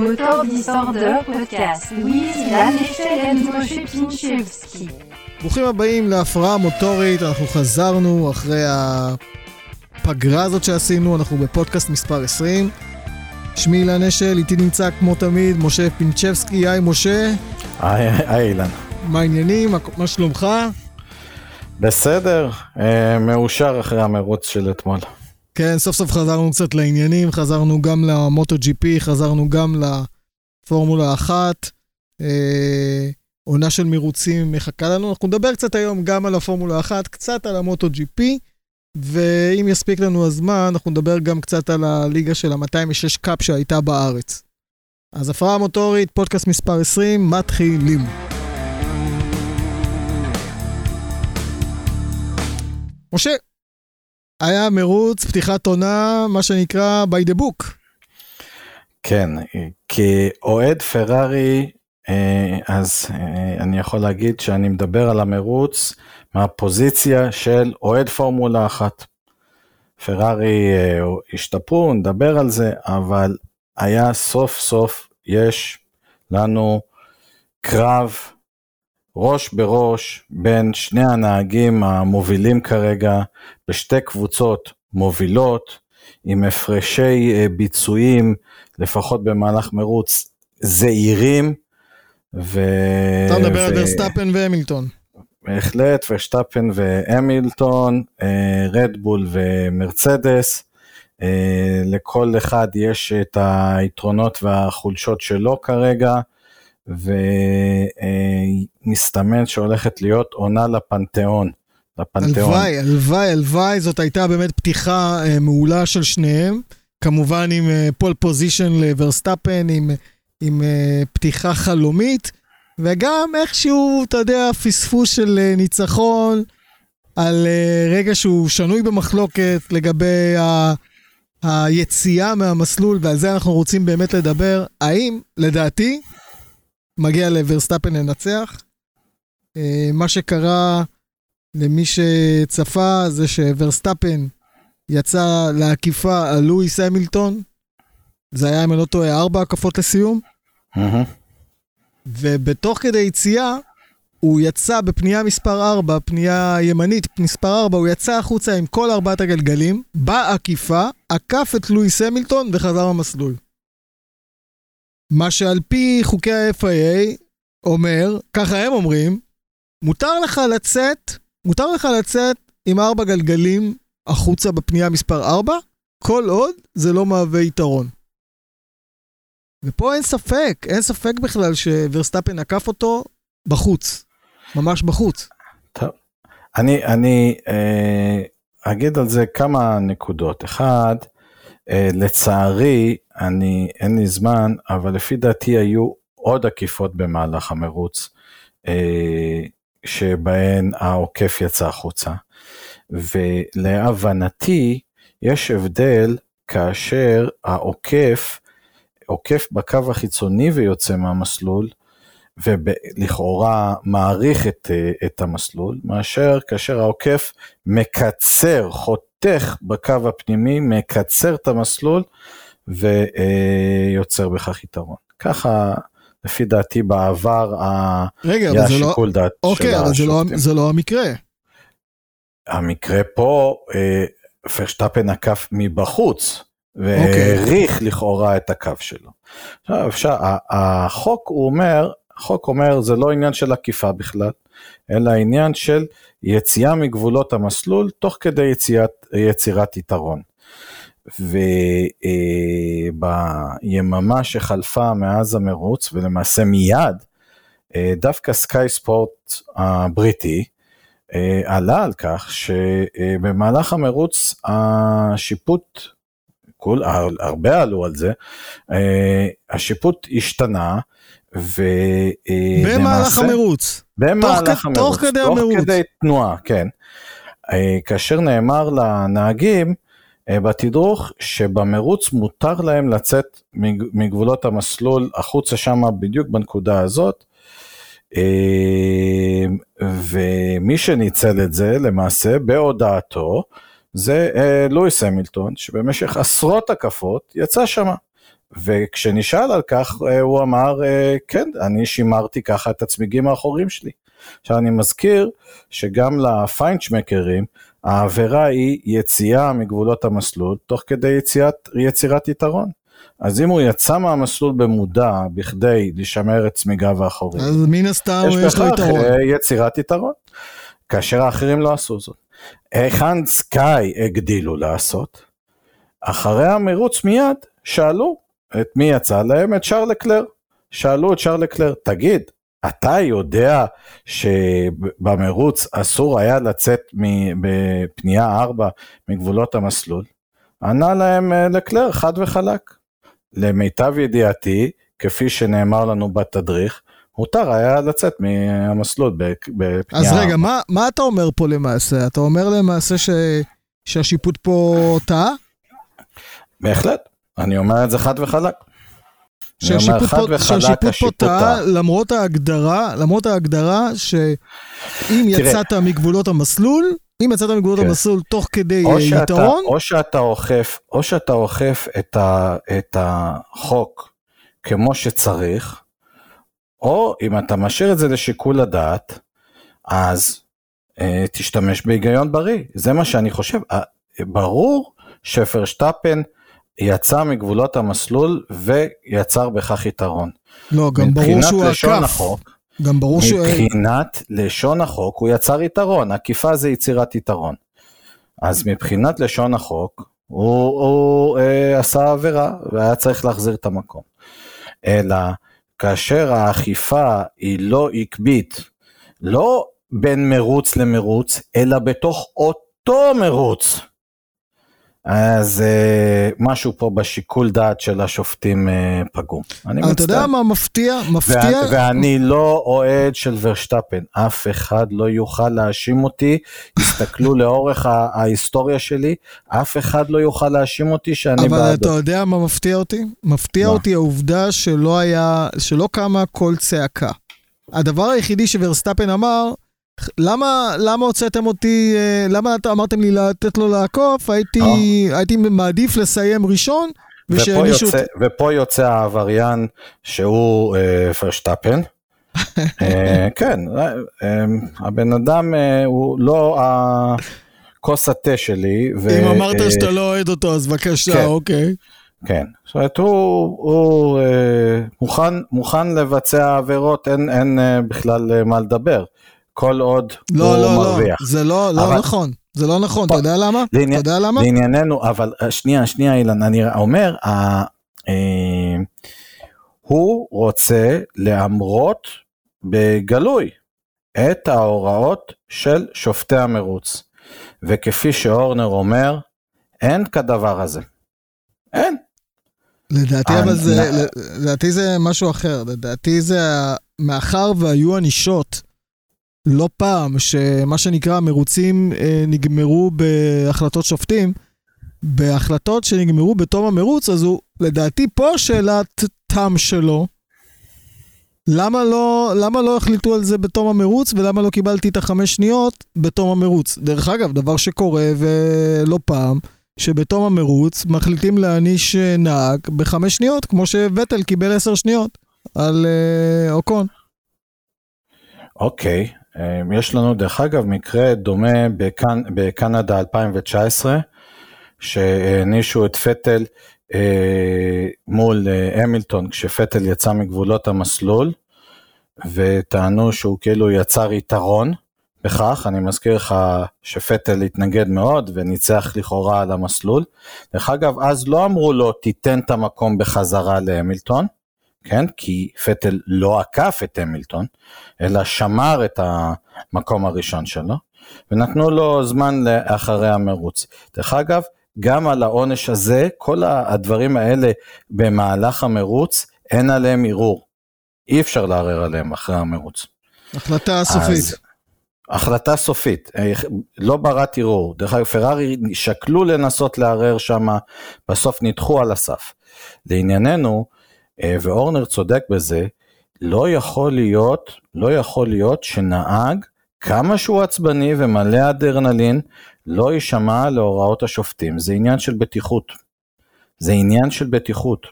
Motor Disorder Podcast. וויז, אילן אשל ומשה פינצ'בסקי. ברוכים הבאים להפרעה מוטורית, אנחנו חזרנו אחרי הפגרה הזאת שעשינו, אנחנו בפודקאסט מספר 20. שמי אילן אשל, איתי נמצא כמו תמיד משה פינצ'בסקי, היי משה, היי, היי אילן. מה העניינים, מה- מה שלומך? בסדר, אה, מאושר אחרי המרוץ של אתמול. כן, סוף סוף חזרנו קצת לעניינים, חזרנו גם למוטו פי, חזרנו גם לפורמולה אחת. אה, עונה של מרוצים מחכה לנו. אנחנו נדבר קצת היום גם על הפורמולה אחת, קצת על המוטו פי, ואם יספיק לנו הזמן, אנחנו נדבר גם קצת על הליגה של ה-206 קאפ שהייתה בארץ. אז הפרעה מוטורית, פודקאסט מספר 20, מתחילים. משה, היה מרוץ, פתיחת עונה, מה שנקרא by the book. כן, כאוהד פרארי, אה, אז אה, אני יכול להגיד שאני מדבר על המרוץ מהפוזיציה של אוהד פורמולה אחת. פרארי אה, השתפרו, נדבר על זה, אבל היה סוף סוף, יש לנו קרב ראש בראש בין שני הנהגים המובילים כרגע בשתי קבוצות מובילות עם הפרשי אה, ביצועים לפחות במהלך מרוץ זעירים. ו... אתה מדבר על ו- ורסטאפן והמילטון. בהחלט, ושטפן והמילטון, אה, רדבול ומרצדס, אה, לכל אחד יש את היתרונות והחולשות שלו כרגע, ומסתמן שהולכת להיות עונה לפנתיאון. הלוואי, הלוואי, הלוואי, זאת הייתה באמת פתיחה אה, מעולה של שניהם. כמובן עם pole position לוורסטאפן, עם, עם אה, פתיחה חלומית, וגם איכשהו, אתה יודע, פספוס של אה, ניצחון על אה, רגע שהוא שנוי במחלוקת לגבי ה... היציאה מהמסלול, ועל זה אנחנו רוצים באמת לדבר. האם, לדעתי, מגיע לוורסטאפן לנצח? אה, מה שקרה למי שצפה זה שוורסטאפן יצא לעקיפה על לואיס המילטון. זה היה, אם אני לא טועה, ארבע הקפות לסיום. ובתוך כדי יציאה, הוא יצא בפנייה מספר 4, פנייה ימנית מספר 4, הוא יצא החוצה עם כל ארבעת הגלגלים, בעקיפה, עקף את לואיס המילטון וחזר למסלול. מה שעל פי חוקי ה-FIA אומר, ככה הם אומרים, מותר לך לצאת, מותר לך לצאת עם ארבע גלגלים החוצה בפנייה מספר 4, כל עוד זה לא מהווה יתרון. ופה אין ספק, אין ספק בכלל שוורסטאפן עקף אותו בחוץ, ממש בחוץ. אני, אני אה, אגיד על זה כמה נקודות. אחד, לצערי, אני, אין לי זמן, אבל לפי דעתי היו עוד עקיפות במהלך המרוץ, אה, שבהן העוקף יצא החוצה. ולהבנתי, יש הבדל כאשר העוקף עוקף בקו החיצוני ויוצא מהמסלול, ולכאורה מעריך את, אה, את המסלול, מאשר כאשר העוקף מקצר, חותך בקו הפנימי, מקצר את המסלול ויוצר בכך יתרון. ככה, לפי דעתי בעבר, רגע, היה אבל לא... שיקול דעת אוקיי, של אבל זה לא, השופטים. זה לא המקרה. המקרה פה, אה, פרשטפן עקף מבחוץ, אוקיי. והעריך לכאורה את הקו שלו. עכשיו, אפשר, החוק הוא אומר, החוק אומר זה לא עניין של עקיפה בכלל, אלא עניין של יציאה מגבולות המסלול תוך כדי יציאת, יצירת יתרון. וביממה שחלפה מאז המרוץ, ולמעשה מיד, אה, דווקא סקאי ספורט הבריטי, אה, עלה על כך שבמהלך המרוץ השיפוט, כול, הרבה עלו על זה, אה, השיפוט השתנה ולמעשה, במהלך המרוץ. במהלך תוך המרוץ, תוך כדי תוך המרוץ. כדי תנועה, כן. אה, כאשר נאמר לנהגים אה, בתדרוך שבמרוץ מותר להם לצאת מג- מגבולות המסלול החוצה שם בדיוק בנקודה הזאת, אה, ומי שניצל את זה למעשה בהודעתו זה אה, לואיס המילטון שבמשך עשרות הקפות יצא שם וכשנשאל על כך, אה, הוא אמר, אה, כן, אני שימרתי ככה את הצמיגים האחוריים שלי. עכשיו אני מזכיר שגם לפיינצ'מקרים, העבירה היא יציאה מגבולות המסלול, תוך כדי יציאת, יצירת יתרון. אז אם הוא יצא מהמסלול במודע בכדי לשמר את צמיגיו האחוריים, אז מן הסתם יש יש לו בכך יתרון. אה, יצירת יתרון, כאשר האחרים לא עשו זאת. היכן סקאי הגדילו לעשות? אחרי המרוץ מיד שאלו את מי יצא להם? את שרל לקלר. שאלו את שרל לקלר, תגיד, אתה יודע שבמרוץ אסור היה לצאת בפנייה 4 מגבולות המסלול? ענה להם אה, לקלר חד וחלק. למיטב ידיעתי, כפי שנאמר לנו בתדריך, מותר היה לצאת מהמסלול בפ- בפנייה אז 4. רגע, מה, מה אתה אומר פה למעשה? אתה אומר למעשה ש... שהשיפוט פה טעה? בהחלט, אני אומר את זה חד וחלק. שהשיפוט פה, שהשיפוט טעה. למרות ההגדרה, למרות ההגדרה שאם. יצאת מגבולות המסלול, אם יצאת מגבולות כן. המסלול תוך כדי או אה, שאתה, יתרון, או שאתה אוכף, או שאתה אוכף את, ה, את החוק כמו שצריך, או אם אתה משאיר את זה לשיקול הדעת, אז אה, תשתמש בהיגיון בריא. זה מה שאני חושב. אה, ברור שפרשטפן יצא מגבולות המסלול ויצר בכך יתרון. לא, גם ברור מבחינת שהוא עקף. החוק, גם ברור שהוא... מבחינת לשון החוק הוא יצר יתרון, עקיפה זה יצירת יתרון. אז מבחינת לשון החוק הוא, הוא אה, עשה עבירה והיה צריך להחזיר את המקום. אלא כאשר האכיפה היא לא עקבית, לא בין מרוץ למרוץ, אלא בתוך אותו מרוץ. אז אה, משהו פה בשיקול דעת של השופטים אה, פגום. אתה. יודע מה מפתיע? מפתיע... וה- ואני לא אוהד של ורשטפן, אף אחד לא יוכל להאשים אותי, תסתכלו לאורך ההיסטוריה שלי, אף אחד לא יוכל להאשים אותי שאני אבל בעדו. אתה יודע מה מפתיע אותי? מפתיע מה? אותי העובדה שלא היה, שלא קמה קול צעקה. הדבר היחידי שוורסטפן אמר, למה, למה הוצאתם אותי, אה, למה אתה אמרתם לי לתת לו לעקוף, הייתי, הייתי מעדיף לסיים ראשון, ופה. יוצא, ופה יוצא העבריין שהוא אה, פרשטפן. אה, כן, אה, אה, הבן אדם אה, הוא לא הכוס התה שלי. ו- אם אמרת אה, שאתה לא אוהד אותו, אז בבקשה, כן. אוקיי. כן, זאת אומרת הוא, הוא אה, מוכן, מוכן לבצע עבירות, אין, אין אה, בכלל אה, מה לדבר, כל עוד לא, הוא לא, לא, מרוויח. זה לא, לא אבל- נכון. זה לא נכון, אתה פה- יודע למה? אתה לעניין- יודע למה? לענייננו, אבל אה, שנייה, שנייה אילן, אני אומר, ה- אה, הוא רוצה להמרות בגלוי את ההוראות של שופטי המרוץ, וכפי שאורנר אומר, אין כדבר הזה. אין. לדעתי אבל זה, לדעתי זה משהו אחר, לדעתי זה, מאחר והיו ענישות לא פעם, שמה שנקרא מרוצים אה, נגמרו בהחלטות שופטים, בהחלטות שנגמרו בתום המרוץ, אז הוא, לדעתי פה שאלת תם שלו, למה לא, למה לא החליטו על זה בתום המרוץ, ולמה לא קיבלתי את החמש שניות בתום המרוץ? דרך אגב, דבר שקורה ולא פעם, שבתום המרוץ מחליטים להעניש אה, נהג בחמש שניות, כמו שוטל קיבל עשר שניות על אה, אוקון. אוקיי, יש לנו דרך אגב מקרה דומה בקנ... בקנדה 2019, שהענישו את פטל אה, מול אה, המילטון כשפטל יצא מגבולות המסלול, וטענו שהוא כאילו יצר יתרון בכך, אני מזכיר לך שפטל התנגד מאוד וניצח לכאורה על המסלול. דרך אגב, אז לא אמרו לו תיתן את המקום בחזרה להמילטון, כן? כי פטל לא עקף את המילטון, אלא שמר את המקום הראשון שלו, ונתנו לו זמן לאחרי המרוץ. דרך אגב, גם על העונש הזה, כל הדברים האלה במהלך המרוץ, אין עליהם ערעור. אי אפשר לערער עליהם אחרי המרוץ. החלטה סופית. אז, החלטה סופית, אה, לא ברת ערעור. דרך אגב, פרארי שקלו לנסות לערער שם, בסוף נדחו על הסף. לענייננו, ואורנר צודק בזה, לא יכול להיות, לא יכול להיות שנהג, כמה שהוא עצבני ומלא אדרנלין, לא יישמע להוראות השופטים. זה עניין של בטיחות. זה עניין של בטיחות.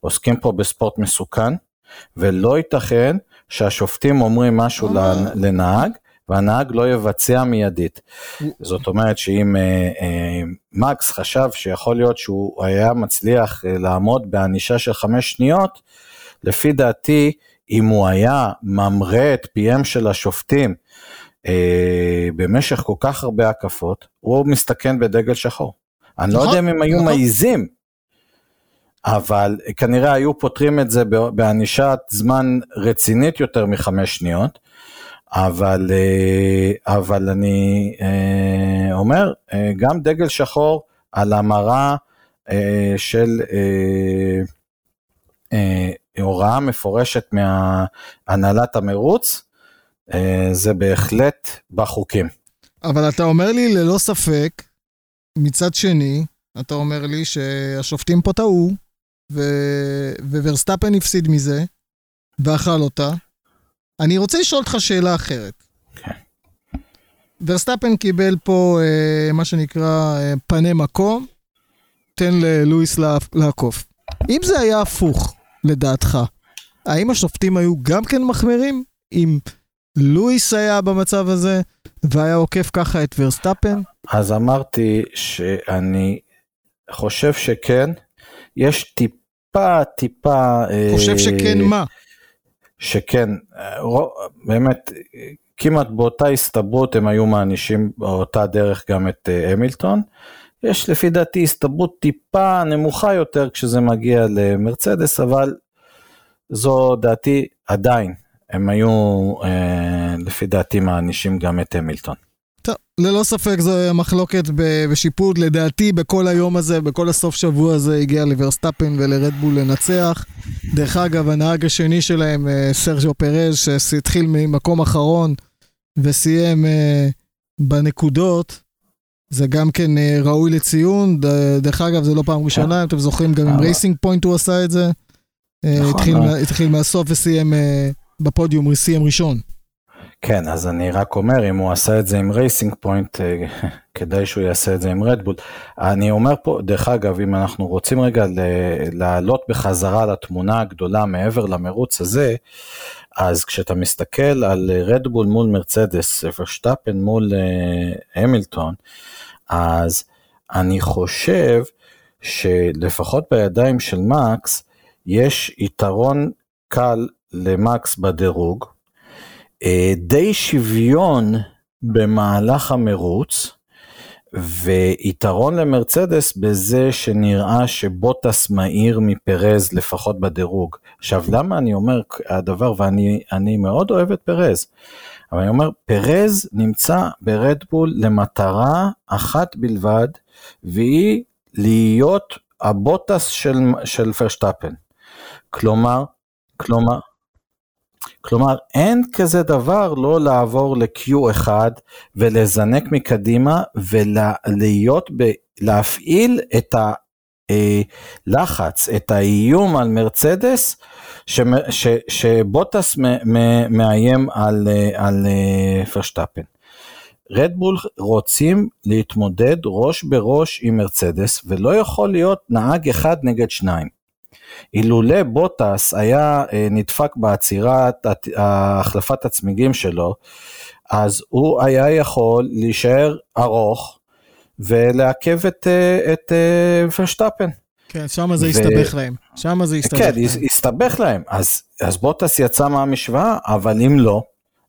עוסקים פה בספורט מסוכן, ולא ייתכן שהשופטים אומרים משהו אה. לנהג, והנהג לא יבצע מיידית. זאת אומרת שאם אה, אה, מקס חשב שיכול להיות שהוא היה מצליח אה, לעמוד בענישה של חמש שניות, לפי דעתי, אם הוא היה ממרה את פיהם של השופטים אה, במשך כל כך הרבה הקפות, הוא מסתכן בדגל שחור. אני לא נכון, יודע אם הם היו נכון. מעיזים, אבל כנראה היו פותרים את זה בענישת זמן רצינית יותר מחמש שניות. אבל, אה, אבל אני אה, אומר, אה, גם דגל שחור על המרה של הוראה מפורשת מהנהלת המרוץ, זה בהחלט בחוקים. אבל אתה אומר לי ללא ספק, מצד שני, אתה אומר לי שהשופטים פה טעו, ו... וורסטאפן הפסיד מזה, ואכל אותה. אני רוצה לשאול אותך שאלה אחרת. כן. ורסטאפן קיבל פה אה, מה שנקרא אה, פני מקום, תן ללואיס לעקוף. אם זה היה הפוך, לדעתך, האם השופטים היו גם כן מחמירים? אם לואיס היה במצב הזה והיה עוקף ככה את ורסטאפן? אז אמרתי שאני חושב שכן. יש טיפה, טיפה... חושב שכן מה? שכן, באמת, כמעט באותה הסתברות הם היו מענישים באותה דרך גם את אה, המילטון. יש לפי דעתי הסתברות טיפה נמוכה יותר כשזה מגיע למרצדס, אבל זו דעתי עדיין, הם היו אה, לפי דעתי מענישים גם את המילטון. ללא ספק זו מחלוקת בשיפוט, לדעתי בכל היום הזה, בכל הסוף שבוע הזה הגיע לוורסטאפין ולרדבול לנצח. דרך אגב, הנהג השני שלהם, אה, סרג'ו פרז, שהתחיל ממקום אחרון וסיים אה, בנקודות, זה גם כן אה, ראוי לציון. דרך אגב, זה לא פעם ראשונה, אם אתם זוכרים, גם עם רייסינג פוינט הוא עשה את זה. נכון, התחיל מהסוף וסיים בפודיום, סיים ראשון. כן, אז אני רק אומר, אם הוא עשה את זה עם רייסינג פוינט, אה, כדאי שהוא יעשה את זה עם רדבול. אני אומר פה, דרך אגב, אם אנחנו רוצים רגע לעלות בחזרה לתמונה הגדולה מעבר למרוץ הזה, אז כשאתה מסתכל על רדבול מול מרצדס, ורשטפן מול אה, המילטון, אז אני חושב שלפחות בידיים של מקס, יש יתרון קל למקס בדירוג, די שוויון במהלך המרוץ, ויתרון למרצדס בזה שנראה שבוטס מהיר מפרז לפחות בדירוג. עכשיו למה אני אומר הדבר ואני מאוד אוהב את פרז, אבל אני אומר פרז נמצא ברדבול למטרה אחת בלבד והיא להיות הבוטס של, של פרשטפן. כלומר, כלומר, כלומר, אין כזה דבר לא לעבור ל-Q1 ולזנק מקדימה ולהיות, להפעיל את הלחץ, את האיום על מרצדס, שבוטס מאיים על, על פרשטפן. רדבול רוצים להתמודד ראש בראש עם מרצדס ולא יכול להיות נהג אחד נגד שניים. אילולא בוטס היה אה, נדפק בעצירת החלפת הצמיגים שלו, אז הוא היה יכול להישאר ארוך ולעכב את, אה, את אה, ורשטפן. כן, שם זה ו... הסתבך להם. שם זה הסתבך כן, להם. כן, הסתבך להם. אז, אז בוטס יצא מהמשוואה, אבל אם לא,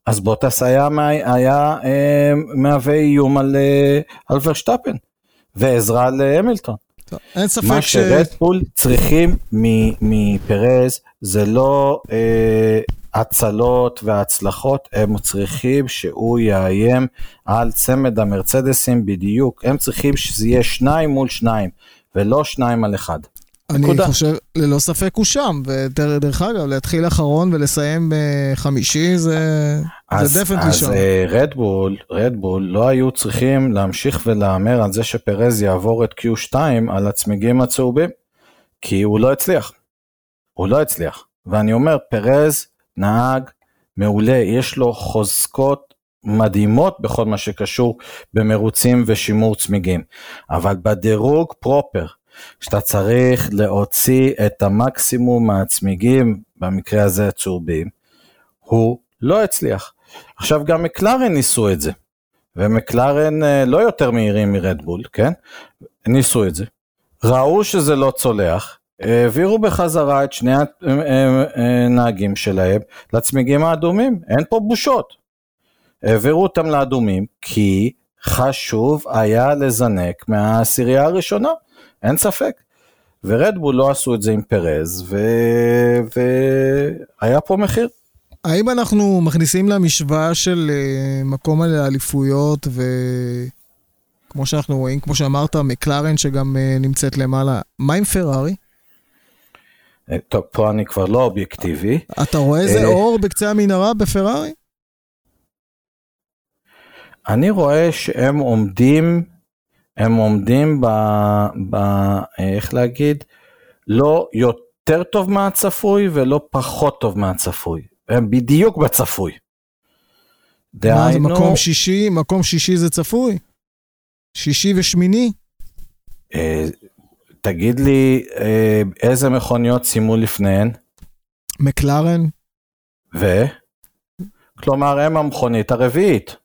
אז בוטס היה, היה אה, מהווה איום על, אה, על ורשטפן ועזרה להמילטון. אין ספק מה ש... מה שרדפול צריכים מפרז זה לא אה, הצלות והצלחות, הם צריכים שהוא יאיים על צמד המרצדסים בדיוק, הם צריכים שזה יהיה שניים מול שניים, ולא שניים על אחד. אני נקודה. חושב, ללא ספק הוא שם, ודרך אגב, להתחיל אחרון ולסיים חמישי זה, אז, רדבול, רדבול לא היו צריכים להמשיך ולהמר על זה שפרז יעבור את Q2 על הצמיגים הצהובים, כי הוא לא הצליח. הוא לא הצליח. ואני אומר, פרז נהג מעולה, יש לו חוזקות מדהימות בכל מה שקשור במרוצים ושימור צמיגים, אבל בדירוג פרופר, שאתה צריך להוציא את המקסימום מהצמיגים, במקרה הזה הצהובים, הוא לא הצליח. עכשיו גם מקלרן ניסו את זה, ומקלרן אה, לא יותר מהירים מרדבול, כן? ניסו את זה. ראו שזה לא צולח, העבירו בחזרה את שני הנהגים אה, שלהם לצמיגים האדומים, אין פה בושות. העבירו אותם לאדומים כי חשוב היה לזנק מהעשירייה הראשונה, אין ספק. ורדבול לא עשו את זה עם פרז, ו... והיה פה מחיר. האם אנחנו מכניסים למשוואה של uh, מקום על האליפויות, וכמו שאנחנו רואים, כמו שאמרת, מקלרן שגם uh, נמצאת למעלה, מה עם פרארי? אה, טוב, פה אני כבר לא אובייקטיבי. אתה רואה איזה אור בקצה המנהרה בפרארי? אני רואה שהם עומדים, הם עומדים ב... ב איך להגיד? לא יותר טוב מהצפוי ולא פחות טוב מהצפוי. הם בדיוק בצפוי. מה זה מקום שישי? מקום שישי זה צפוי? שישי ושמיני? אה, תגיד לי, אה, איזה מכוניות סיימו לפניהן? מקלרן. ו? כלומר, הם המכונית הרביעית.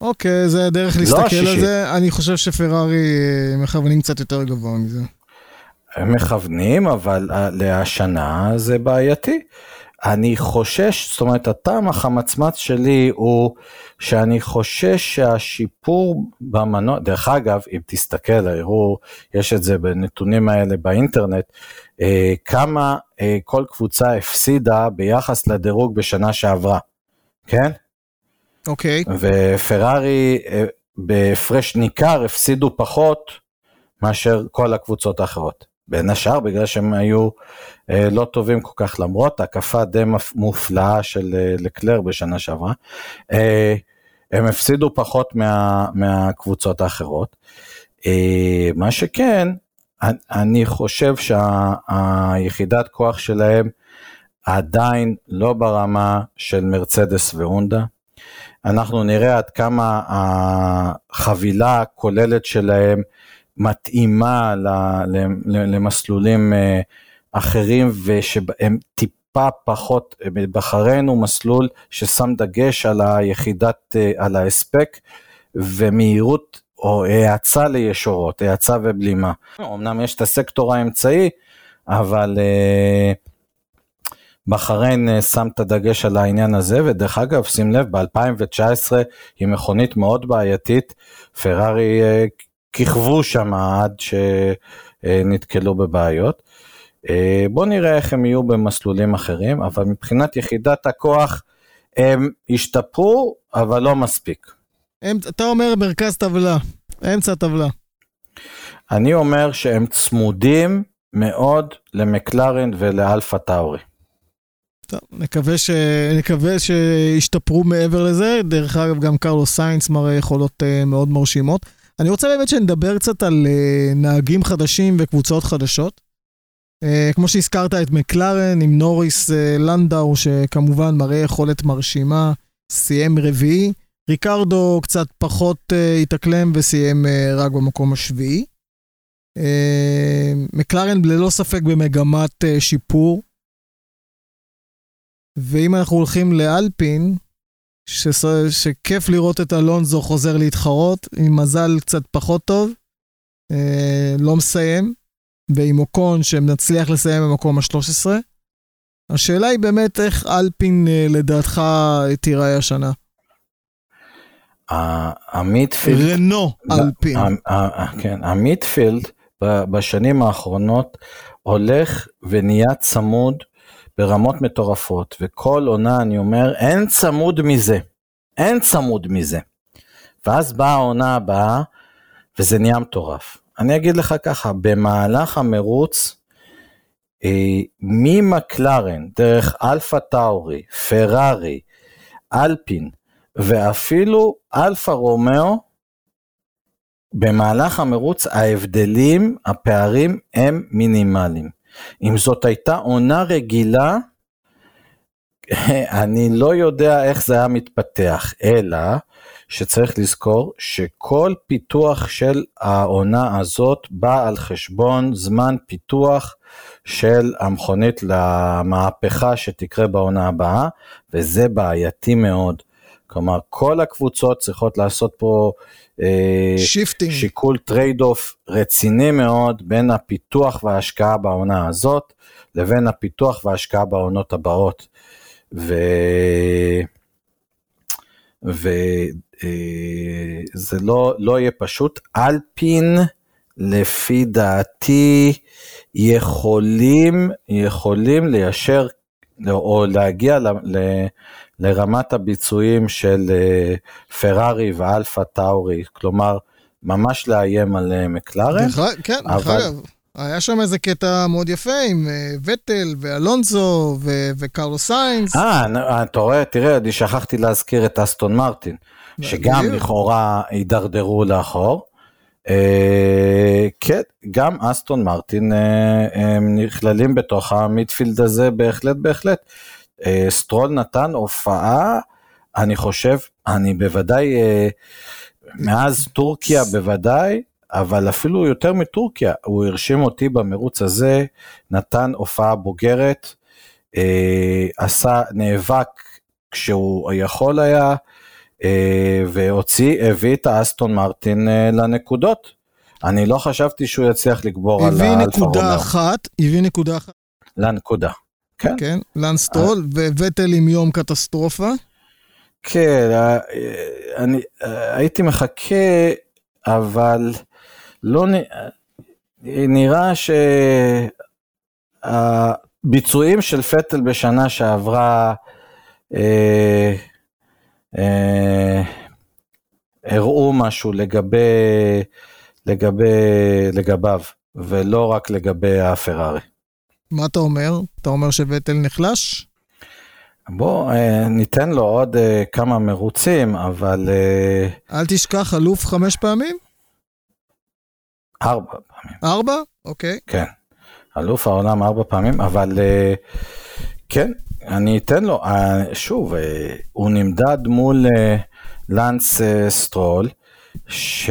אוקיי, זה דרך לא להסתכל לא על זה. אני חושב שפרארי אה, מכוונים קצת יותר גבוה מזה. הם מכוונים, אבל להשנה זה בעייתי. אני חושש, זאת אומרת, הטעם החמצמץ שלי הוא שאני חושש שהשיפור במנוע, דרך אגב, אם תסתכל, הראו, יש את זה בנתונים האלה באינטרנט, אה, כמה אה, כל קבוצה הפסידה ביחס לדירוג בשנה שעברה, כן? אוקיי. Okay. ופרארי אה, בהפרש ניכר הפסידו פחות מאשר כל הקבוצות האחרות. בין השאר בגלל שהם היו אה, לא טובים כל כך למרות הקפה די מופלאה של אה, לקלר בשנה שעברה. אה, הם הפסידו פחות מה, מהקבוצות האחרות. אה, מה שכן, אני חושב שהיחידת כוח שלהם עדיין לא ברמה של מרצדס והונדה. אנחנו נראה עד כמה החבילה הכוללת שלהם מתאימה למסלולים אה, אחרים ושהם טיפה פחות, בחריין הוא מסלול ששם דגש על היחידת, אה, על ההספק ומהירות או האצה לישורות, האצה ובלימה. אמנם יש את הסקטור האמצעי, אבל אה, בחריין שם את הדגש על העניין הזה, ודרך אגב, שים לב, ב-2019 היא מכונית מאוד בעייתית, פרארי כיכבו שם עד שנתקלו בבעיות. אה, בואו נראה איך הם יהיו במסלולים אחרים, אבל מבחינת יחידת הכוח הם השתפרו, אבל לא מספיק. אתה אומר מרכז טבלה, אמצע טבלה. אני אומר שהם צמודים מאוד למקלרן ולאלפה טאורי. טוב, נקווה, ש... נקווה שישתפרו מעבר לזה. דרך אגב, גם קרלוס סיינס מראה יכולות uh, מאוד מרשימות. אני רוצה באמת שנדבר קצת על uh, נהגים חדשים וקבוצות חדשות. Uh, כמו שהזכרת את מקלרן עם נוריס uh, לנדאו, שכמובן מראה יכולת מרשימה, סיים רביעי. ריקרדו קצת פחות uh, התאקלם וסיים uh, רק במקום השביעי. Uh, מקלרן ללא ספק במגמת uh, שיפור. ואם אנחנו הולכים לאלפין, ש... שכיף לראות את אלונזו חוזר להתחרות, עם מזל קצת פחות טוב, אה, לא מסיים, ועם אוקון שנצליח לסיים במקום ה-13. השאלה היא באמת איך אלפין אה, לדעתך תיראה השנה. המיטפילד... רנו אלפין. כן, המיטפילד בשנים האחרונות הולך ונהיה צמוד ברמות מטורפות, וכל עונה אני אומר, אין צמוד מזה, אין צמוד מזה. ואז באה העונה הבאה, וזה נהיה מטורף. אני אגיד לך ככה, במהלך המרוץ, אה, ממקלרן, דרך אלפה טאורי, פרארי, אלפין, ואפילו אלפה רומאו, במהלך המרוץ ההבדלים, הפערים הם מינימליים. אם זאת הייתה עונה רגילה, אני לא יודע איך זה היה מתפתח, אלא שצריך לזכור שכל פיתוח של העונה הזאת בא על חשבון זמן פיתוח של המכונית למהפכה שתקרה בעונה הבאה, וזה בעייתי מאוד. כלומר, כל הקבוצות צריכות לעשות פה אה, shifting. שיקול trade-off רציני מאוד בין הפיתוח וההשקעה בעונה הזאת לבין הפיתוח וההשקעה בעונות הבאות. ו... וזה לא, לא יהיה פשוט. אלפין, לפי דעתי, יכולים, יכולים ליישר או להגיע ל, ל, לרמת הביצועים של אה, פרארי ואלפה טאורי, כלומר, ממש לאיים על אה, מקלרן. דרך כן, דרך אבל- אגב, היה שם איזה קטע מאוד יפה עם אה, וטל ואלונזו ו- וקרלוס סיינס. אה, אתה רואה, תראה, אני שכחתי להזכיר את אסטון מרטין, שגם בדיוק. לכאורה הידרדרו לאחור. אה, כן, גם אסטון מרטין אה, הם נכללים בתוך ה midfield הזה בהחלט בהחלט. אה, סטרול נתן הופעה, אני חושב, אני בוודאי, אה, מאז טורקיה בוודאי, אבל אפילו יותר מטורקיה, הוא הרשים אותי במרוץ הזה, נתן הופעה בוגרת, אה, עשה, נאבק כשהוא יכול היה, והוציא, הביא את האסטון מרטין לנקודות. אני לא חשבתי שהוא יצליח לגבור על הביא האלפה נקודה רומאו. אחת, הביא נקודה אחת, לנקודה. כן, כן, לנס סטרול, וווטל עם יום קטסטרופה. כן, אה, אה, אני אה, הייתי מחכה, אבל לא. אה, נראה שהביצועים של פטל בשנה שעברה אה, אה, הראו משהו לגבי, לגבי, לגביו, ולא רק לגבי הפרארי. מה אתה אומר? אתה אומר שוטל נחלש? בוא אה, ניתן לו עוד אה, כמה מרוצים, אבל אה, אל תשכח, אלוף חמש פעמים? ארבע פעמים, ארבע? אוקיי. כן. אלוף העולם ארבע פעמים, אבל כן, אני אתן לו, שוב, הוא נמדד מול לנס סטרול, שלא,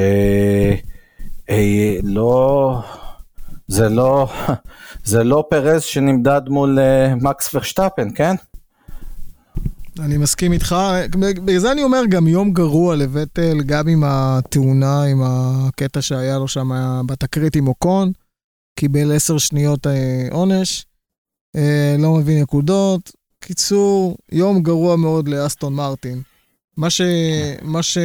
זה לא, זה לא פרז שנמדד מול אה, מקס ורשטפן, כן? אני מסכים איתך. בגלל זה אני אומר, גם יום גרוע לווטל, גם עם התאונה, עם הקטע שהיה לו שם בתקרית עם אוקון. קיבל עשר שניות אה, עונש. אה, לא מביא נקודות. קיצור, יום גרוע מאוד לאסטון מרטין. מה ש... מה ש...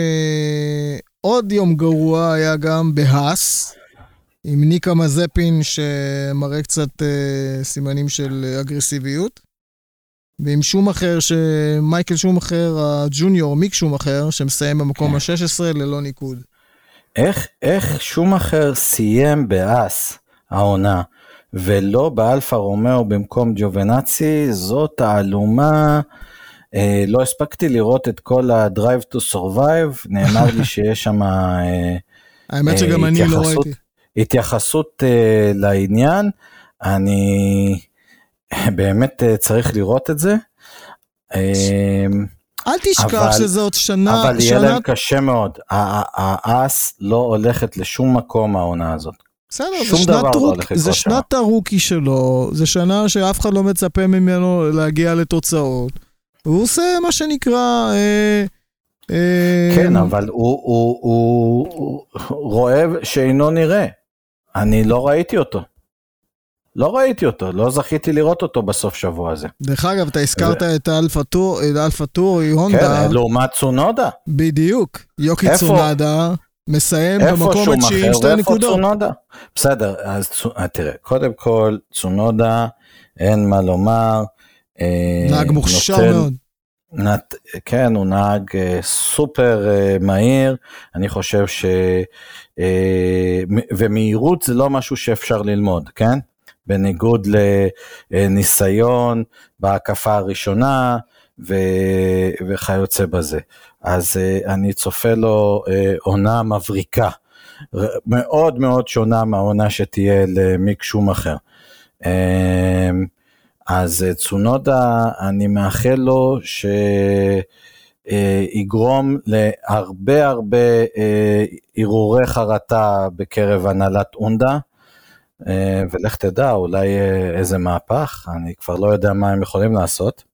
יום גרוע היה גם בהאס, עם ניקה מזפין שמראה קצת אה, סימנים של אגרסיביות. ועם שומאכר, שמייקל שומאכר, הג'וניור, מיק שומאכר, שמסיים במקום ה-16 ללא ניקוד. איך, איך שומאכר סיים בהאס העונה, ולא באלפה רומאו במקום ג'ובינאצי, זאת תעלומה. אה, לא הספקתי לראות את כל ה-Drive to Survive, נאמר לי שיש שם אה, האמת שגם אה, אני לא ראיתי. התייחסות אה, לעניין, אני באמת אה, צריך לראות את זה. אה, אל תשכח אבל- שזאת שנה, אבל יהיה שנה, להם קשה מאוד, האס לא הולכת לשום מקום העונה הזאת. בסדר, זה שנת, לא רוק, הולך זה. שנת הרוקי שלו, זה שנה שאף אחד לא מצפה ממנו להגיע לתוצאות. הוא עושה מה שנקרא... אה, אה, כן, אבל הוא, הוא, הוא, הוא רואה שאינו נראה. אני לא ראיתי אותו. לא ראיתי אותו, לא זכיתי לראות אותו בסוף שבוע הזה. דרך אגב, אתה הזכרת את האלפה טור, את האלפה טורי, הונדה, כן, לעומת צונודה. בדיוק. יוקי איפה- צונדה מסיים איפה במקום התשיעי עם שתי נקודות. צונודה? בסדר, אז אה, תראה, קודם כל, צונודה, אין מה לומר. אה, נהג מוכשר נותן- מאוד. נת, כן, הוא נהג אה, סופר מהיר, אני חושב ש... אה, ומהירות זה לא משהו שאפשר ללמוד, כן? בניגוד לניסיון בהקפה הראשונה ו... וכיוצא בזה. אז אה, אני צופה לו אה, עונה מבריקה, מאוד מאוד שונה מהעונה שתהיה למיק שומאחר. אה, אז אה, צונודה, אני מאחל לו ש... אה, יגרום להרבה הרבה אה, הרהורי חרטה בקרב הנהלת אונדה, אה, ולך תדע, אולי איזה מהפך, אני כבר לא יודע מה הם יכולים לעשות.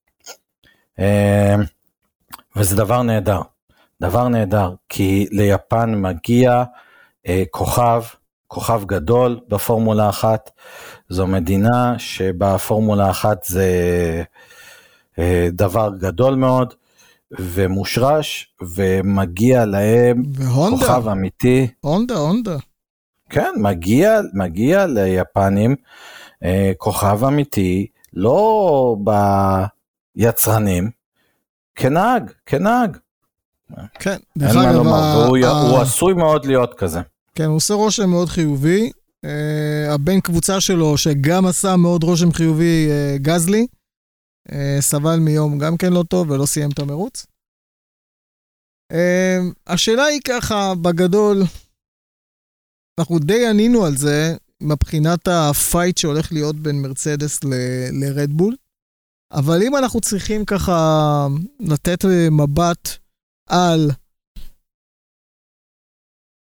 וזה דבר נהדר, דבר נהדר, כי ליפן מגיע כוכב, כוכב גדול בפורמולה אחת, זו מדינה שבפורמולה אחת זה דבר גדול מאוד ומושרש, ומגיע להם והונדה, כוכב אמיתי. הונדה, הונדה. כן, מגיע, מגיע ליפנים אה, כוכב אמיתי, לא ביצרנים, כנהג, כנהג. כן, דרך אין מה אגב, לומר, ה- והוא ה- הוא עשוי מאוד להיות כזה. כן, הוא עושה רושם מאוד חיובי. Uh, הבן קבוצה שלו, שגם עשה מאוד רושם חיובי, uh, גזלי, סבל מיום גם כן לא טוב ולא סיים את המרוץ. Uh, השאלה היא ככה, בגדול, אנחנו די ענינו על זה מבחינת הפייט שהולך להיות בין מרצדס ל- לרדבול, אבל אם אנחנו צריכים ככה לתת אה, מבט על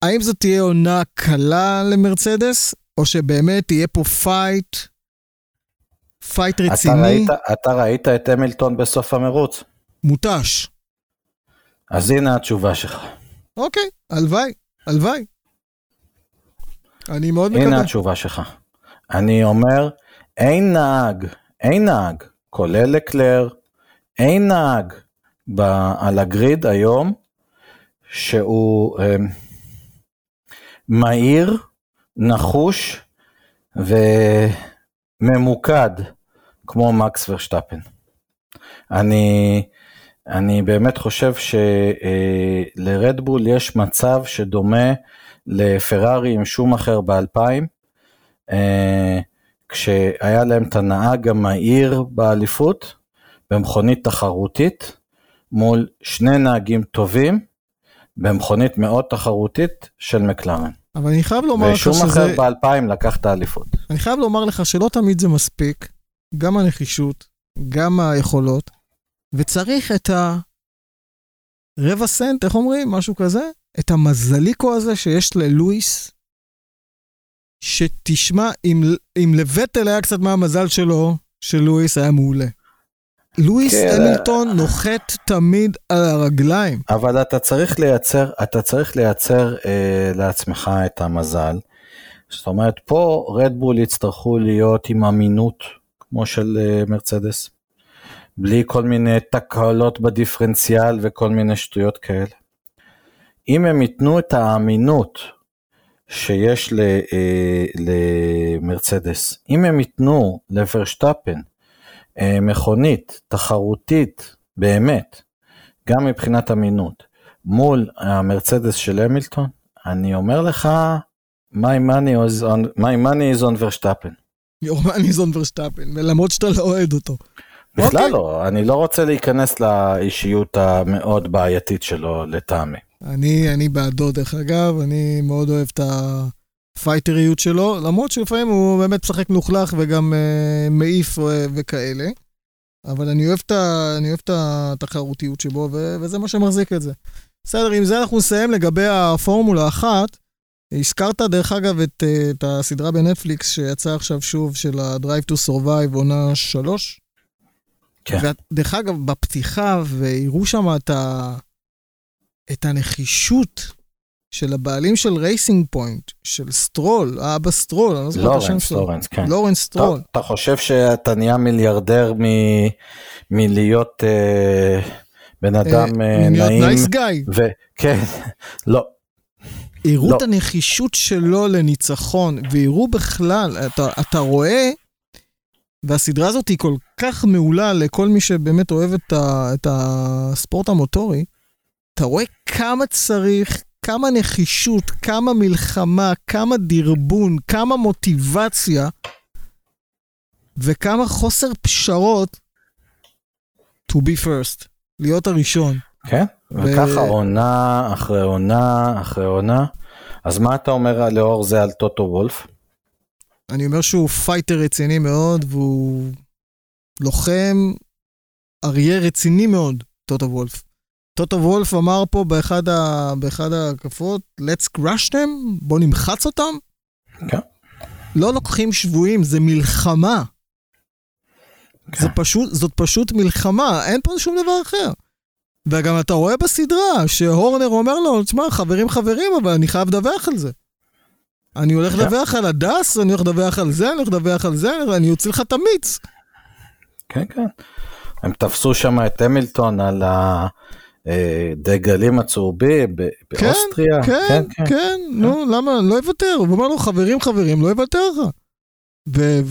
האם זאת תהיה עונה קלה למרצדס, או שבאמת יהיה פה fight, fight אתה רציני, ראית, אתה ראית את המילטון בסוף המרוץ? מותש. אז הנה התשובה שלך. אוקיי, הלוואי, הלוואי. אני מאוד הנה מקווה. התשובה שלך. אני אומר, אין נהג, אין נהג, כולל לקלר, אין נהג ב, על הגריד היום, שהוא אה, מהיר, נחוש וממוקד, כמו מקס ורשטפן. אני, אני באמת חושב שלרדבול יש מצב שדומה לפרארי עם שום אחר ב-2000, כשהיה להם את הנהג המהיר באליפות, במכונית תחרותית, מול שני נהגים טובים, במכונית מאוד תחרותית של מקלרן. אבל אני חייב לומר לך ושום שזה... אחר ב-2000 לקח את האליפות. אני חייב לומר לך שלא תמיד זה מספיק, גם הנחישות, גם היכולות, וצריך את הרבע סנט, איך אומרים? משהו כזה? את המזליקו הזה שיש ללואיס, שתשמע, אם, אם לווטל היה קצת מהמזל שלו, שלואיס היה מעולה. לואיס כן, המילטון נוחת תמיד על הרגליים. אבל אתה צריך לייצר, אתה צריך לייצר אה, לעצמך את המזל. זאת אומרת, פה רדבול יצטרכו להיות עם אמינות, כמו של אה, מרצדס, בלי כל מיני תקלות בדיפרנציאל וכל מיני שטויות כאלה. אם הם ייתנו את האמינות שיש אה, למרצדס, אם הם ייתנו לוורשטפן אה, מכונית תחרותית באמת, גם מבחינת אמינות, מול המרצדס של המילטון, אני אומר לך, my money is on, my money is on ורשטפן. ורשטפן, ולמרות שאתה לא אוהד אותו. בכלל אוקיי. לא, אני לא רוצה להיכנס לאישיות המאוד בעייתית שלו לטעמי. אני, אני בעדו דרך אגב, אני מאוד אוהב את הפייטריות שלו, למרות שלפעמים הוא באמת משחק מלוכלך וגם אה, מעיף אה, וכאלה. אבל אני אוהב את, ה, אני אוהב את התחרותיות שבו, ו, וזה מה שמחזיק את זה. בסדר, עם זה אנחנו נסיים לגבי הפורמולה אחת. הזכרת דרך אגב את, אה, את הסדרה בנטפליקס שיצאה עכשיו שוב של ה-Drive to Survive עונה 3. כן. ודרך אגב, בפתיחה, והראו שם את, ה... את הנחישות של הבעלים של רייסינג פוינט, של סטרול, האבא סטרול, אני לא זוכר את השם שלו. לורנס, כן. לורנס סטרול. אתה, אתה חושב שאתה נהיה מיליארדר מ, מלהיות אה, בן אדם אה, להיות נעים? nice guy. וכן, לא, הראו לא. את הנחישות שלו לניצחון, והראו בכלל, אתה, אתה רואה, והסדרה הזאת היא כל כך מעולה לכל מי שבאמת אוהב את, ה, את הספורט המוטורי, אתה רואה כמה צריך, כמה נחישות, כמה מלחמה, כמה דרבון, כמה מוטיבציה, וכמה חוסר פשרות to be first, להיות הראשון. כן, וככה עונה אחרי עונה אחרי עונה. אז מה אתה אומר לאור זה על טוטו וולף? אני אומר שהוא fighter רציני מאוד, והוא לוחם אריה רציני מאוד, טוטו וולף. טוטו וולף אמר פה באחד, ה... באחד ההקפות, let's crush them, בוא נמחץ אותם. כן. לא לוקחים שבויים, זה מלחמה. כן. זה פשוט, זאת פשוט מלחמה, אין פה שום דבר אחר. וגם אתה רואה בסדרה שהורנר אומר לו, תשמע, חברים חברים, אבל אני חייב לדווח על זה. אני הולך כן. לדווח על הדס, אני הולך לדווח על זה, אני הולך לדווח על זה, אני אוציא לך את המיץ. כן, כן. הם תפסו שם את המילטון על הדגלים הצהובים ב- כן, באוסטריה. כן, כן, נו, למה, לא יוותר. הוא אומר לו, חברים חברים, לא יוותר לך.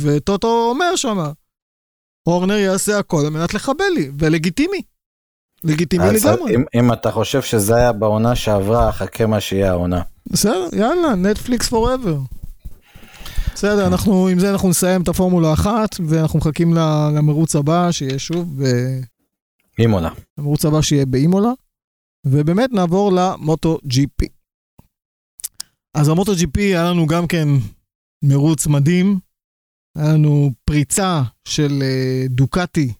וטוטו אומר שם, הורנר יעשה הכל על מנת לחבל לי, ולגיטימי. לגיטימי לגמרי. אם, אם אתה חושב שזה היה בעונה שעברה, חכה מה שיהיה העונה. בסדר, יאללה, נטפליקס פוראבר. בסדר, אנחנו, עם זה אנחנו נסיים את הפורמולה אחת, ואנחנו מחכים למרוץ הבא, שיהיה שוב, אימונה. המרוץ הבא שיהיה באימולה, ובאמת נעבור למוטו ג'י פי. אז המוטו ג'י פי היה לנו גם כן מרוץ מדהים, היה לנו פריצה של אה, דוקטי,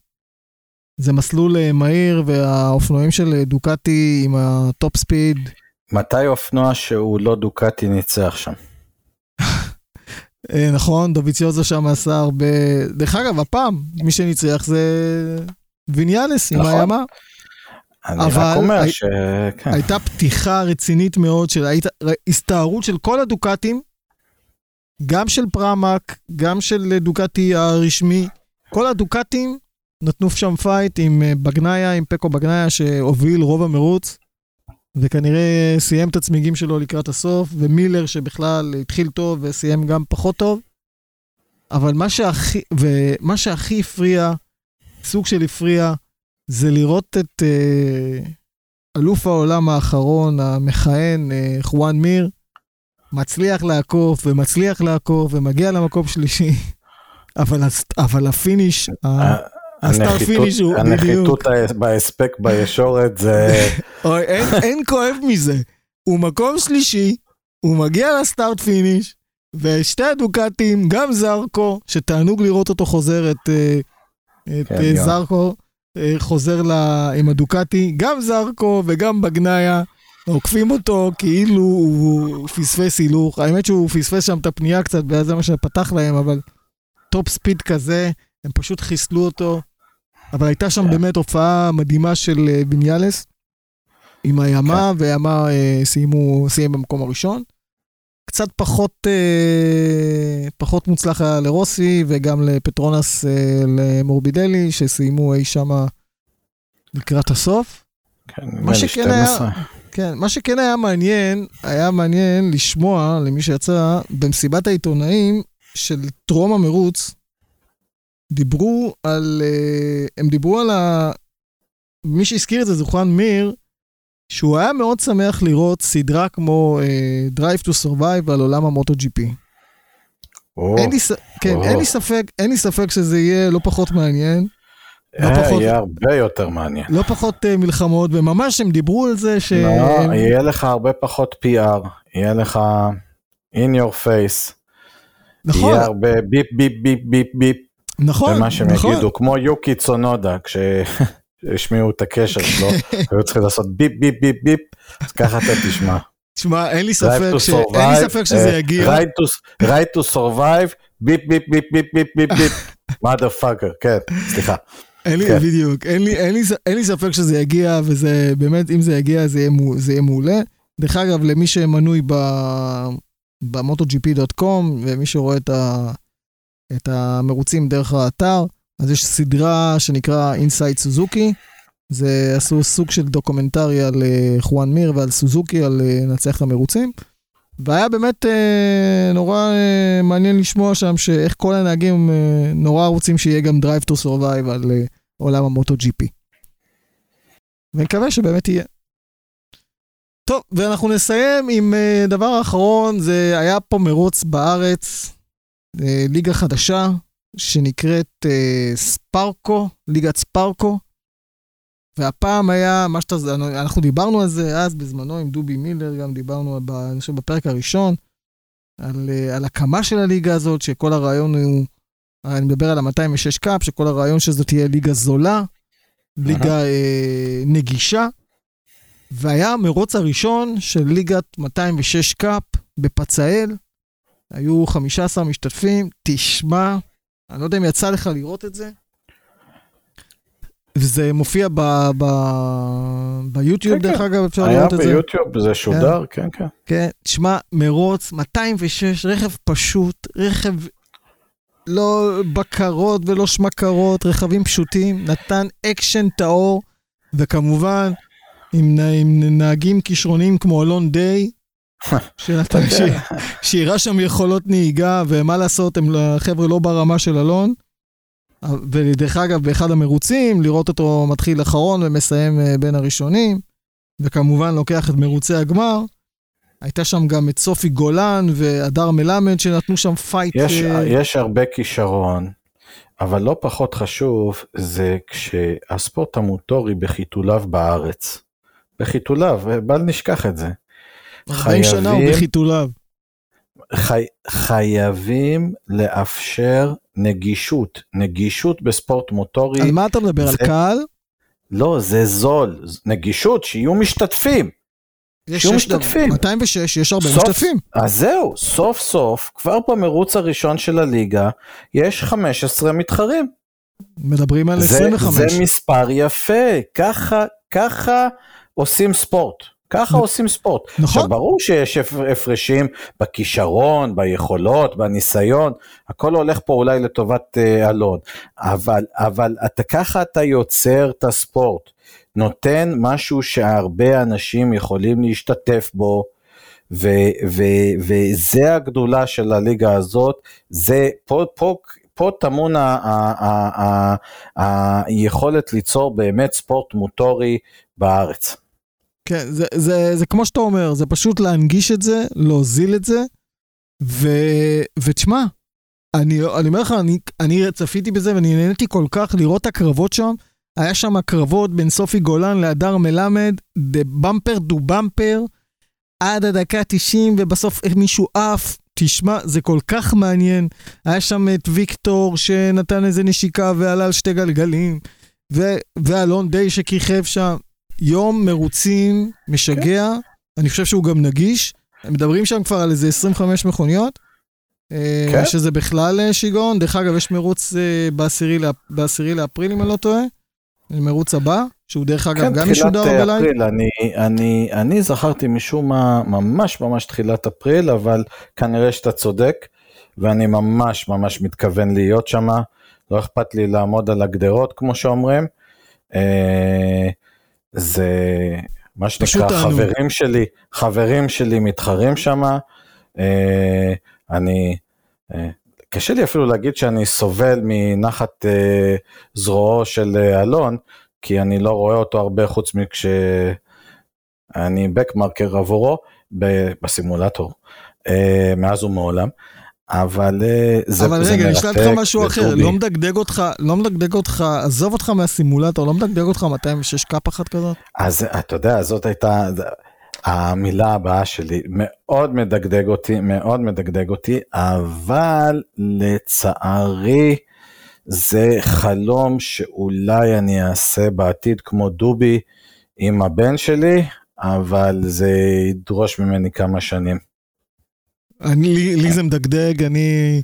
זה מסלול אה, מהיר, והאופנועים של אה, דוקטי עם ה top speed, מתי אופנוע שהוא לא דוקטי ניצח שם? נכון, דוביציוזו שם עשה הרבה... דרך אגב, הפעם, מי שניצח זה ויניאלס עם נכון. הימאהה. אני אבל רק אומר הי- שכן. הייתה פתיחה רצינית מאוד של היית- הסתערות של כל הדוקטים, גם של פרמק, גם של דוקטי הרשמי. כל הדוקטים נתנו שם fight עם אה, בגניה, עם פקו בגניה, שהוביל רוב המרוץ, וכנראה סיים את הצמיגים שלו לקראת הסוף, ומילר שבכלל התחיל טוב וסיים גם פחות טוב. אבל מה שהכי, ומה שהכי הפריע, סוג של הפריע, זה לראות את אה, אלוף העולם האחרון, המכהן, אה, חואן מיר, מצליח לעקוף ומצליח לעקוף ומגיע למקום שלישי. אבל, אבל ה finish, ה- ה start הנחיתות- finish הוא בדיוק. הנחיתות בהספק בישורת זה... אוי, אין, אין כואב מזה. הוא מקום שלישי, הוא מגיע ל start finish, ושתי הדוקטים, גם זרקו, שתענוג לראות אותו חוזר את, אה, את כן, אה. זרקו, אה, חוזר לה, עם הדוקטי, גם זרקו וגם בגניה. עוקפים אותו כאילו הוא פספס הילוך, האמת שהוא פספס שם את הפנייה קצת וזה מה שפתח להם, אבל top speed כזה, הם פשוט חיסלו אותו. אבל הייתה שם כן. באמת הופעה מדהימה של אה, ויניאלס, עם הימאהה, והימאהה אה, סיימו, סיים במקום הראשון. קצת פחות, אה, פחות מוצלח היה לרוסי וגם לפטרונס אה, למורבידלי, שסיימו אי שמה לקראת הסוף. כן, מה שכן היה- 12. כן, מה שכן היה מעניין, היה מעניין לשמוע, למי שיצא, במסיבת העיתונאים של טרום המרוץ, דיברו על, אה, הם דיברו על ה... מי שהזכיר את זה זה חואן מיר, שהוא היה מאוד שמח לראות סדרה כמו אה, Drive to Survive על עולם המוטו GP. או, אין לי, כן. אין לי ספק, אין לי ספק שזה יהיה לא פחות מעניין, לא אה, פחות- יהיה הרבה יותר מעניין. לא פחות אה, מלחמות, וממש הם דיברו על זה ש... לא, יהיה לך הרבה פחות PR, יהיה לך in your face, נכון, יהיה הרבה ביפ ביפ ביפ ביפ ביפ, נכון, ומה שהם נכון. יגידו, כמו יוקי צונודה, כשהשמיעו את הקשר שלו, היו צריכים לעשות ביפ ביפ ביפ ביפ, אז ככה אתה תשמע. תשמע, אין לי ספק, to ש... אין לי ספק שזה אה, יגיע. Right to- drive to survive, ביפ ביפ ביפ ביפ ביפ ביפ ביפ, mother fucker, כן, סליחה. אין לי, כן. בדיוק, אין לי, אין, לי, אין לי ספק שזה יגיע, וזה באמת, אם זה יגיע, זה יהיה, זה יהיה מעולה. דרך אגב, למי שמנוי ב, ב MotoGP.com, ומי שרואה את, ה, את המרוצים דרך האתר, אז יש סדרה שנקרא Inside Suzuki. זה עשו סוג של דוקומנטרי על אה, חואן מיר ועל סוזוקי, על אה, לנצח את המרוצים. והיה באמת אה, נורא אה, מעניין לשמוע שם שאיך כל הנהגים אה, נורא רוצים שיהיה גם Drive to Survive על אה, עולם ה MotoGP. ונקווה שבאמת יהיה. טוב, ואנחנו נסיים עם אה, דבר אחרון, זה היה פה מרוץ בארץ, אה, ליגה חדשה, שנקראת אה, ספרקו, ליגת ספרקו. והפעם היה, מה שאתה, אנחנו דיברנו על זה אז בזמנו עם דובי מילר, גם דיברנו, ב, אני חושב, בפרק הראשון, על, אה, על הקמה של הליגה הזאת, שכל הרעיון הוא, אני מדבר על ה-206 קאפ, שכל הרעיון שזאת תהיה ליגה זולה, ליגה אה, נגישה, והיה המרוץ הראשון של ליגת 206 קאפ בפצאל. היו 15 משתתפים, תשמע, אני לא יודע אם יצא לך לראות את זה. וזה מופיע ב, ב, ביוטיוב, כן, דרך כן. אגב, אפשר היה לראות את זה. ביוטיוב, זה שודר, כן, כן. כן, תשמע, מרוץ 206, רכב פשוט, רכב לא בקרות ולא שמקרות, רכבים פשוטים, נתן אקשן טהור, וכמובן, עם, עם נהגים כישרוניים כמו אלון דיי, שנתן. שהראה שם יכולות נהיגה, ומה לעשות, הם החבר'ה לא ברמה של אלון. ודרך אגב, באחד המרוצים, לראות אותו מתחיל אחרון ומסיים אה, בין הראשונים, וכמובן לוקח את מרוצי הגמר. הייתה שם גם את סופי גולן והדר מלמד שנתנו שם fight. יש, אה, יש הרבה כישרון, אבל לא פחות חשוב זה כשהספורט המוטורי בחיתוליו בארץ. בחיתוליו, בל נשכח את זה. 40 שנה הוא חייבים- בחיתוליו. חי, חייבים לאפשר נגישות, נגישות בספורט מוטורי. על מה אתה מדבר? על זה- קהל? לא, זה זול. נגישות, שיהיו משתתפים. יש שיהיו משתתפים. 206, יש הרבה סוף- משתתפים. אז זהו, סוף סוף, כבר במרוץ הראשון של הליגה, יש 15 מתחרים. מדברים על זה, 25. זה מספר יפה, ככה, ככה עושים ספורט. ככה נ- עושים ספורט. נכון. עכשיו, ברור שיש הפ- הפרשים בכישרון, ביכולות, בניסיון, הכל הולך פה אולי לטובת אה, אלון, אבל, אבל אתה, ככה אתה יוצר את הספורט, נותן משהו שהרבה אנשים יכולים להשתתף בו, ו, ו, וזה הגדולה של הליגה הזאת, זה פה, פה, פה טמון היכולת ליצור באמת ספורט מוטורי בארץ. כן, זה, זה, זה כמו שאתה אומר, זה פשוט להנגיש את זה, להוזיל את זה, ו, ותשמע, אני, אני אומר לך, אני, אני צפיתי בזה ואני נהניתי כל כך לראות את הקרבות שם. היה שם קרבות בין סופי גולן להדר מלמד, דה במפר דו במפר, עד הדקה 90, ובסוף מישהו עף. תשמע, זה כל כך מעניין. היה שם את ויקטור שנתן איזה נשיקה ועלה על שתי גלגלים, ואלון די שכיכב שם. יום מרוצים משגע, אני חושב שהוא גם נגיש. מדברים שם כבר על איזה 25 מכוניות, אה, כן. שזה בכלל אה, שיגעון. דרך אגב, יש מרוץ אה, בעשירי לאפ- בעשירי לאפריל, אם אני לא טועה. מרוץ הבא, שהוא דרך אגב כן, גם תחילת משודר אה, בלייב. אפריל, אני, אני, אני זכרתי משום מה ממש ממש תחילת אפריל, אבל כנראה שאתה צודק, ואני ממש ממש מתכוון להיות שם, לא אכפת לי לעמוד על הגדרות כמו שאומרים. אה, זה מה שנקרא. חברים שלי, חברים שלי מתחרים שם. אה, אני, אה, קשה לי אפילו להגיד שאני סובל מנחת אה, זרועו של אלון, כי אני לא רואה אותו הרבה חוץ מכשאני בקמרקר עבורו בסימולטור, מאז ומעולם. אבל אה, אבל זה רגע, אני אשאל אותך מרתק, משהו אחר. לא מדגדג אותך, לא מדגדג אותך, עזוב אותך מהסימולטור, לא מדגדג אותך 206 קאפ אחת כזאת? אז אתה יודע, זאת הייתה המילה הבאה שלי, מאוד מדגדג אותי, מאוד מדגדג אותי, אבל לצערי זה חלום שאולי אני אעשה בעתיד כמו דובי עם הבן שלי, אבל זה ידרוש ממני כמה שנים. אני, לי, לי זה מדגדג, אני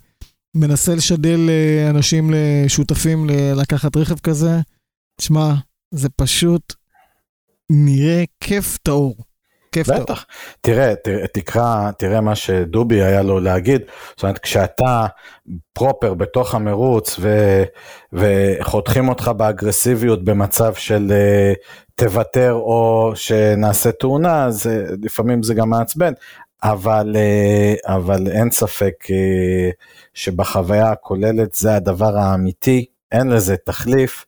מנסה לשדל אה, אנשים, לשותפים, ל- לקחת רכב כזה. תשמע, זה פשוט נראה כיף טהור. כיף טהור. בטח. תראה, תראה, תקרא, תראה מה שדובי היה לו להגיד. זאת אומרת, כשאתה פרופר בתוך המרוץ ו, וחותכים אותך באגרסיביות במצב של אה, תוותר או שנעשה תאונה, אז אה, לפעמים זה גם מעצבן. אבל, אה, אבל אין ספק אה, שבחוויה הכוללת זה הדבר האמיתי, אין לזה תחליף,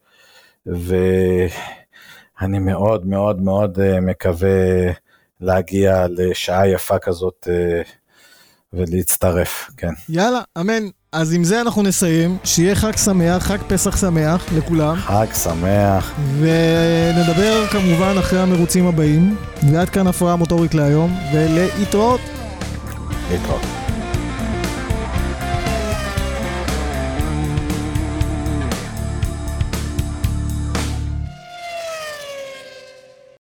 ואני מאוד מאוד מאוד אה, מקווה להגיע לשעה יפה כזאת ולהצטרף, כן. יאללה, אמן. אז עם זה אנחנו נסיים. שיהיה חג שמח, חג פסח שמח לכולם. חג שמח. ונדבר כמובן אחרי המרוצים הבאים. ועד כאן הפרעה מוטורית להיום, ולהתראות. להתראות.